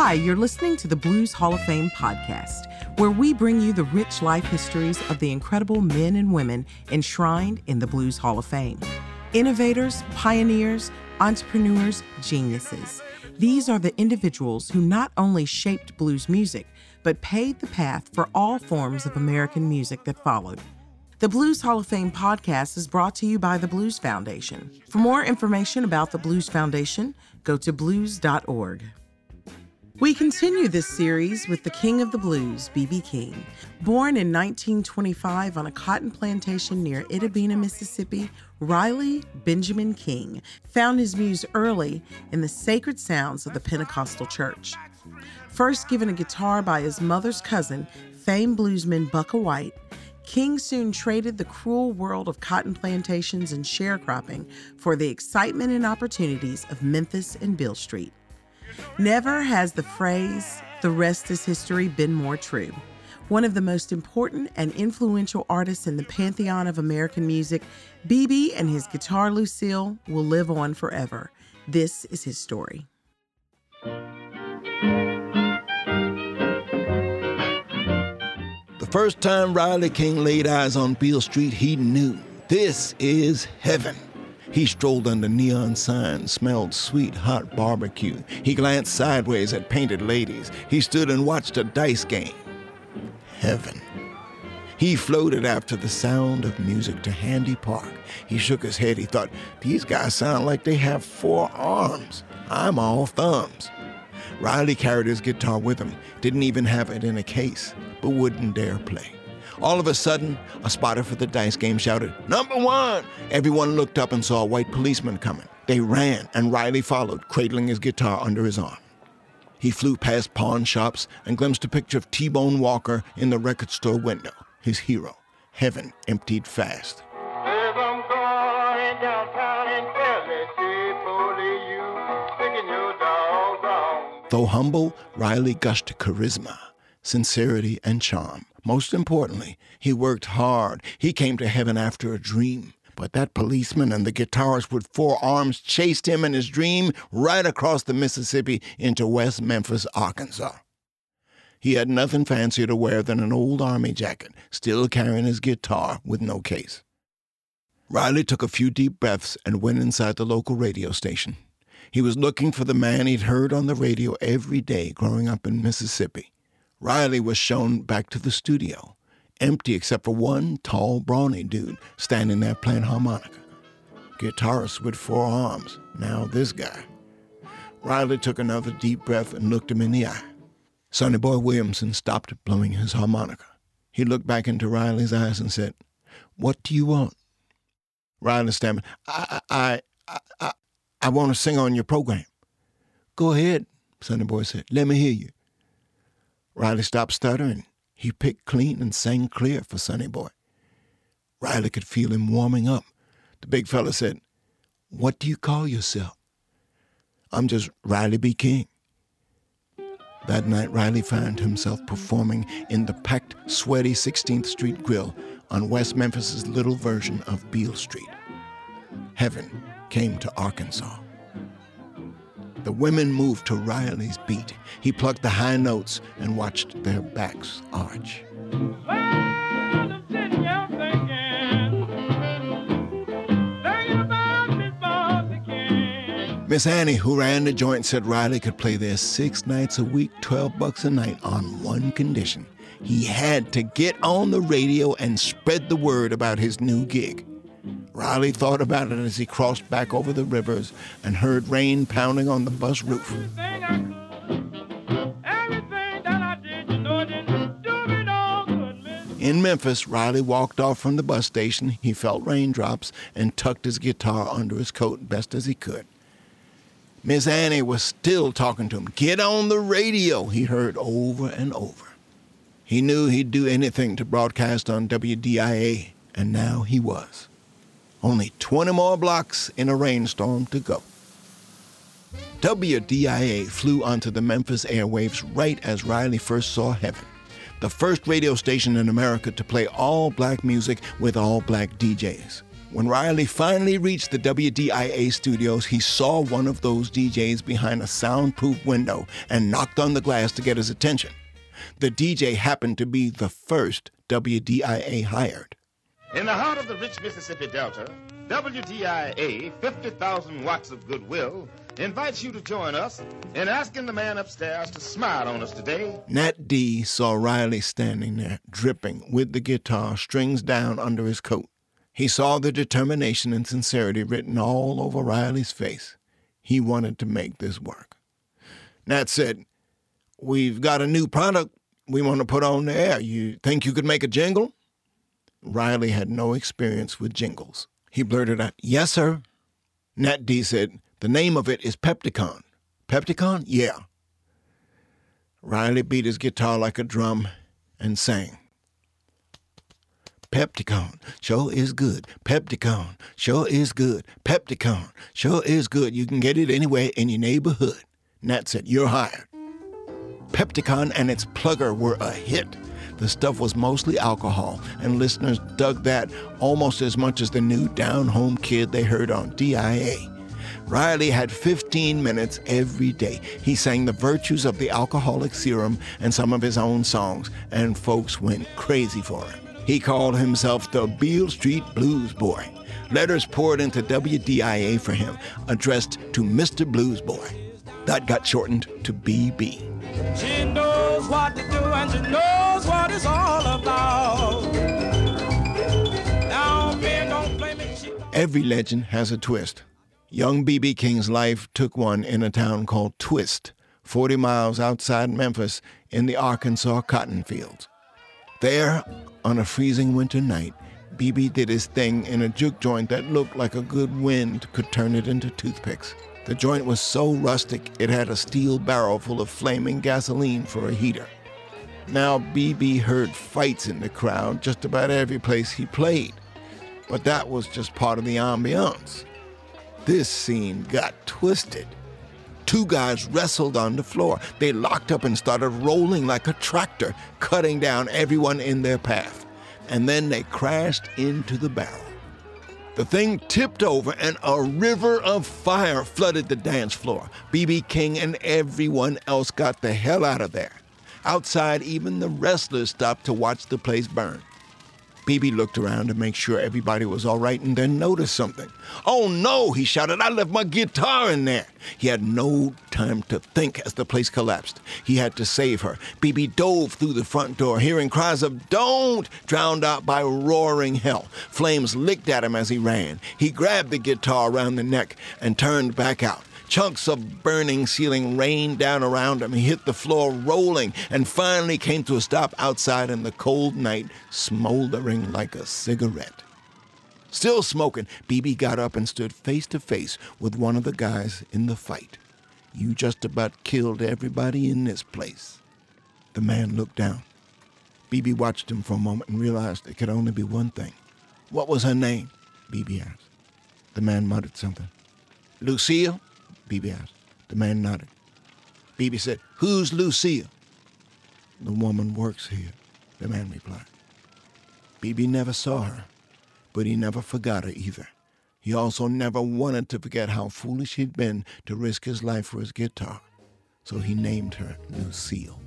Hi, you're listening to the Blues Hall of Fame podcast, where we bring you the rich life histories of the incredible men and women enshrined in the Blues Hall of Fame. Innovators, pioneers, entrepreneurs, geniuses. These are the individuals who not only shaped blues music, but paved the path for all forms of American music that followed. The Blues Hall of Fame podcast is brought to you by the Blues Foundation. For more information about the Blues Foundation, go to blues.org. We continue this series with the King of the Blues, B.B. King. Born in 1925 on a cotton plantation near Itta Bena, Mississippi, Riley Benjamin King found his muse early in the sacred sounds of the Pentecostal church. First given a guitar by his mother's cousin, famed bluesman Bukka White, King soon traded the cruel world of cotton plantations and sharecropping for the excitement and opportunities of Memphis and Beale Street. Never has the phrase, the rest is history, been more true. One of the most important and influential artists in the pantheon of American music, BB and his guitar Lucille will live on forever. This is his story. The first time Riley King laid eyes on Beale Street, he knew this is heaven. He strolled under neon signs, smelled sweet, hot barbecue. He glanced sideways at painted ladies. He stood and watched a dice game. Heaven. He floated after the sound of music to Handy Park. He shook his head. He thought, these guys sound like they have four arms. I'm all thumbs. Riley carried his guitar with him, didn't even have it in a case, but wouldn't dare play. All of a sudden, a spotter for the dice game shouted, Number one! Everyone looked up and saw a white policeman coming. They ran, and Riley followed, cradling his guitar under his arm. He flew past pawn shops and glimpsed a picture of T Bone Walker in the record store window, his hero. Heaven emptied fast. Though humble, Riley gushed charisma, sincerity, and charm. Most importantly, he worked hard. He came to heaven after a dream. But that policeman and the guitarist with four arms chased him in his dream right across the Mississippi into West Memphis, Arkansas. He had nothing fancier to wear than an old army jacket, still carrying his guitar with no case. Riley took a few deep breaths and went inside the local radio station. He was looking for the man he'd heard on the radio every day growing up in Mississippi. Riley was shown back to the studio, empty except for one tall, brawny dude standing there playing harmonica. Guitarist with four arms. Now this guy. Riley took another deep breath and looked him in the eye. Sonny Boy Williamson stopped blowing his harmonica. He looked back into Riley's eyes and said, What do you want? Riley stammered, I, I, I, I, I want to sing on your program. Go ahead, Sonny Boy said. Let me hear you. Riley stopped stuttering. He picked clean and sang clear for Sonny Boy. Riley could feel him warming up. The big fella said, What do you call yourself? I'm just Riley B. King. That night, Riley found himself performing in the packed, sweaty 16th Street Grill on West Memphis's little version of Beale Street. Heaven came to Arkansas. The women moved to Riley's beat. He plucked the high notes and watched their backs arch. Miss Annie, who ran the joint, said Riley could play there six nights a week, 12 bucks a night, on one condition. He had to get on the radio and spread the word about his new gig. Riley thought about it as he crossed back over the rivers and heard rain pounding on the bus roof. In Memphis, Riley walked off from the bus station. He felt raindrops and tucked his guitar under his coat best as he could. Miss Annie was still talking to him. Get on the radio, he heard over and over. He knew he'd do anything to broadcast on WDIA, and now he was. Only 20 more blocks in a rainstorm to go. WDIA flew onto the Memphis airwaves right as Riley first saw heaven, the first radio station in America to play all black music with all black DJs. When Riley finally reached the WDIA studios, he saw one of those DJs behind a soundproof window and knocked on the glass to get his attention. The DJ happened to be the first WDIA hired. In the heart of the rich Mississippi Delta, WDIA, 50,000 watts of goodwill, invites you to join us in asking the man upstairs to smile on us today. Nat D saw Riley standing there, dripping, with the guitar strings down under his coat. He saw the determination and sincerity written all over Riley's face. He wanted to make this work. Nat said, We've got a new product we want to put on the air. You think you could make a jingle? Riley had no experience with jingles. He blurted out, Yes, sir. Nat D said, The name of it is Pepticon. Pepticon? Yeah. Riley beat his guitar like a drum and sang. Pepticon sure is good. Pepticon sure is good. Pepticon sure is good. You can get it anywhere in your neighborhood. Nat said, You're hired. Pepticon and its plugger were a hit. The stuff was mostly alcohol, and listeners dug that almost as much as the new Down Home Kid they heard on DIA. Riley had 15 minutes every day. He sang the virtues of the alcoholic serum and some of his own songs, and folks went crazy for him. He called himself the Beale Street Blues Boy. Letters poured into WDIA for him, addressed to Mr. Blues Boy. That got shortened to BB. She knows what to do and she knows what it's all about. Every legend has a twist. Young B.B. King's life took one in a town called Twist, 40 miles outside Memphis in the Arkansas cotton fields. There, on a freezing winter night, BB did his thing in a juke joint that looked like a good wind could turn it into toothpicks. The joint was so rustic it had a steel barrel full of flaming gasoline for a heater. Now, BB heard fights in the crowd just about every place he played, but that was just part of the ambiance. This scene got twisted. Two guys wrestled on the floor. They locked up and started rolling like a tractor, cutting down everyone in their path. And then they crashed into the barrel. The thing tipped over and a river of fire flooded the dance floor. BB King and everyone else got the hell out of there. Outside, even the wrestlers stopped to watch the place burn. BB looked around to make sure everybody was all right and then noticed something. Oh no, he shouted, I left my guitar in there. He had no time to think as the place collapsed. He had to save her. BB dove through the front door, hearing cries of don't, drowned out by roaring hell. Flames licked at him as he ran. He grabbed the guitar around the neck and turned back out. Chunks of burning ceiling rained down around him. He hit the floor rolling and finally came to a stop outside in the cold night, smoldering like a cigarette. Still smoking, BB got up and stood face to face with one of the guys in the fight. You just about killed everybody in this place. The man looked down. BB watched him for a moment and realized it could only be one thing. What was her name? BB asked. The man muttered something. Lucille? BB asked. The man nodded. BB said, Who's Lucille? The woman works here, the man replied. BB never saw her, but he never forgot her either. He also never wanted to forget how foolish he'd been to risk his life for his guitar, so he named her Lucille.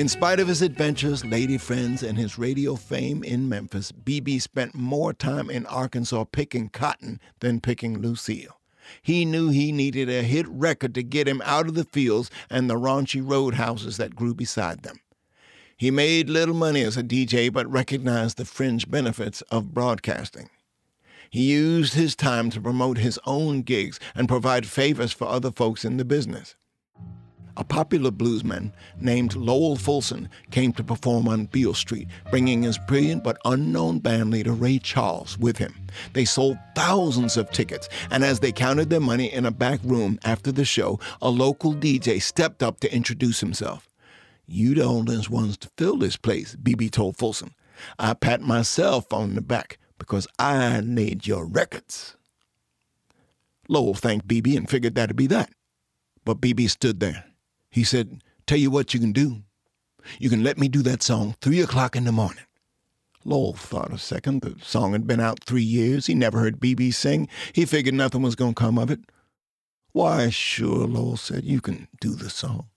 In spite of his adventures, lady friends, and his radio fame in Memphis, BB spent more time in Arkansas picking cotton than picking Lucille. He knew he needed a hit record to get him out of the fields and the raunchy roadhouses that grew beside them. He made little money as a DJ, but recognized the fringe benefits of broadcasting. He used his time to promote his own gigs and provide favors for other folks in the business. A popular bluesman named Lowell Fulson came to perform on Beale Street, bringing his brilliant but unknown bandleader Ray Charles with him. They sold thousands of tickets, and as they counted their money in a back room after the show, a local DJ stepped up to introduce himself. You the only ones to fill this place, BB told Fulson. I pat myself on the back because I need your records. Lowell thanked BB and figured that'd be that. But BB stood there he said, Tell you what you can do. You can let me do that song three o'clock in the morning. Lowell thought a second. The song had been out three years. He never heard BB sing. He figured nothing was going to come of it. Why, sure, Lowell said, you can do the song.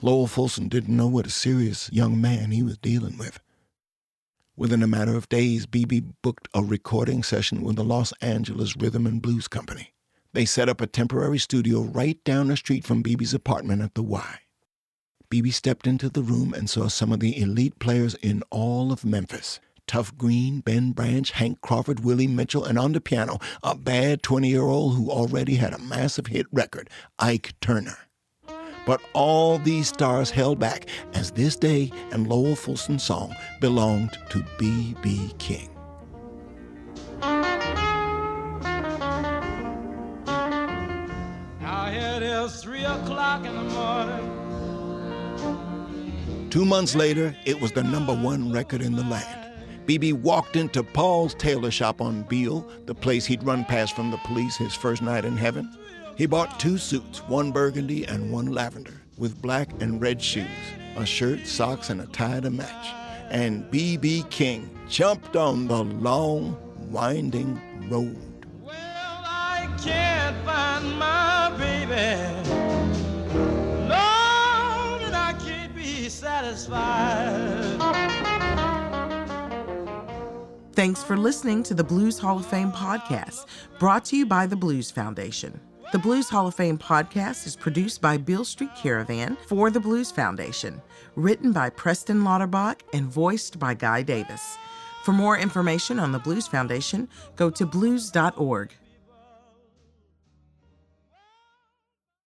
Lowell Fulson didn't know what a serious young man he was dealing with. Within a matter of days, BB booked a recording session with the Los Angeles Rhythm and Blues Company. They set up a temporary studio right down the street from BB's apartment at the Y. BB stepped into the room and saw some of the elite players in all of Memphis. Tuff Green, Ben Branch, Hank Crawford, Willie Mitchell, and on the piano, a bad 20 year old who already had a massive hit record, Ike Turner. But all these stars held back as this day and Lowell Fulson's song belonged to B.B. King. Two months later, it was the number one record in the land. BB walked into Paul's tailor shop on Beale, the place he'd run past from the police his first night in heaven. He bought two suits, one burgundy and one lavender, with black and red shoes, a shirt, socks, and a tie to match. And B.B. King jumped on the long, winding road. Well, I can't find my baby. Satisfied. Thanks for listening to the Blues Hall of Fame podcast, brought to you by the Blues Foundation. The Blues Hall of Fame podcast is produced by Beale Street Caravan for the Blues Foundation, written by Preston Lauterbach and voiced by Guy Davis. For more information on the Blues Foundation, go to blues.org.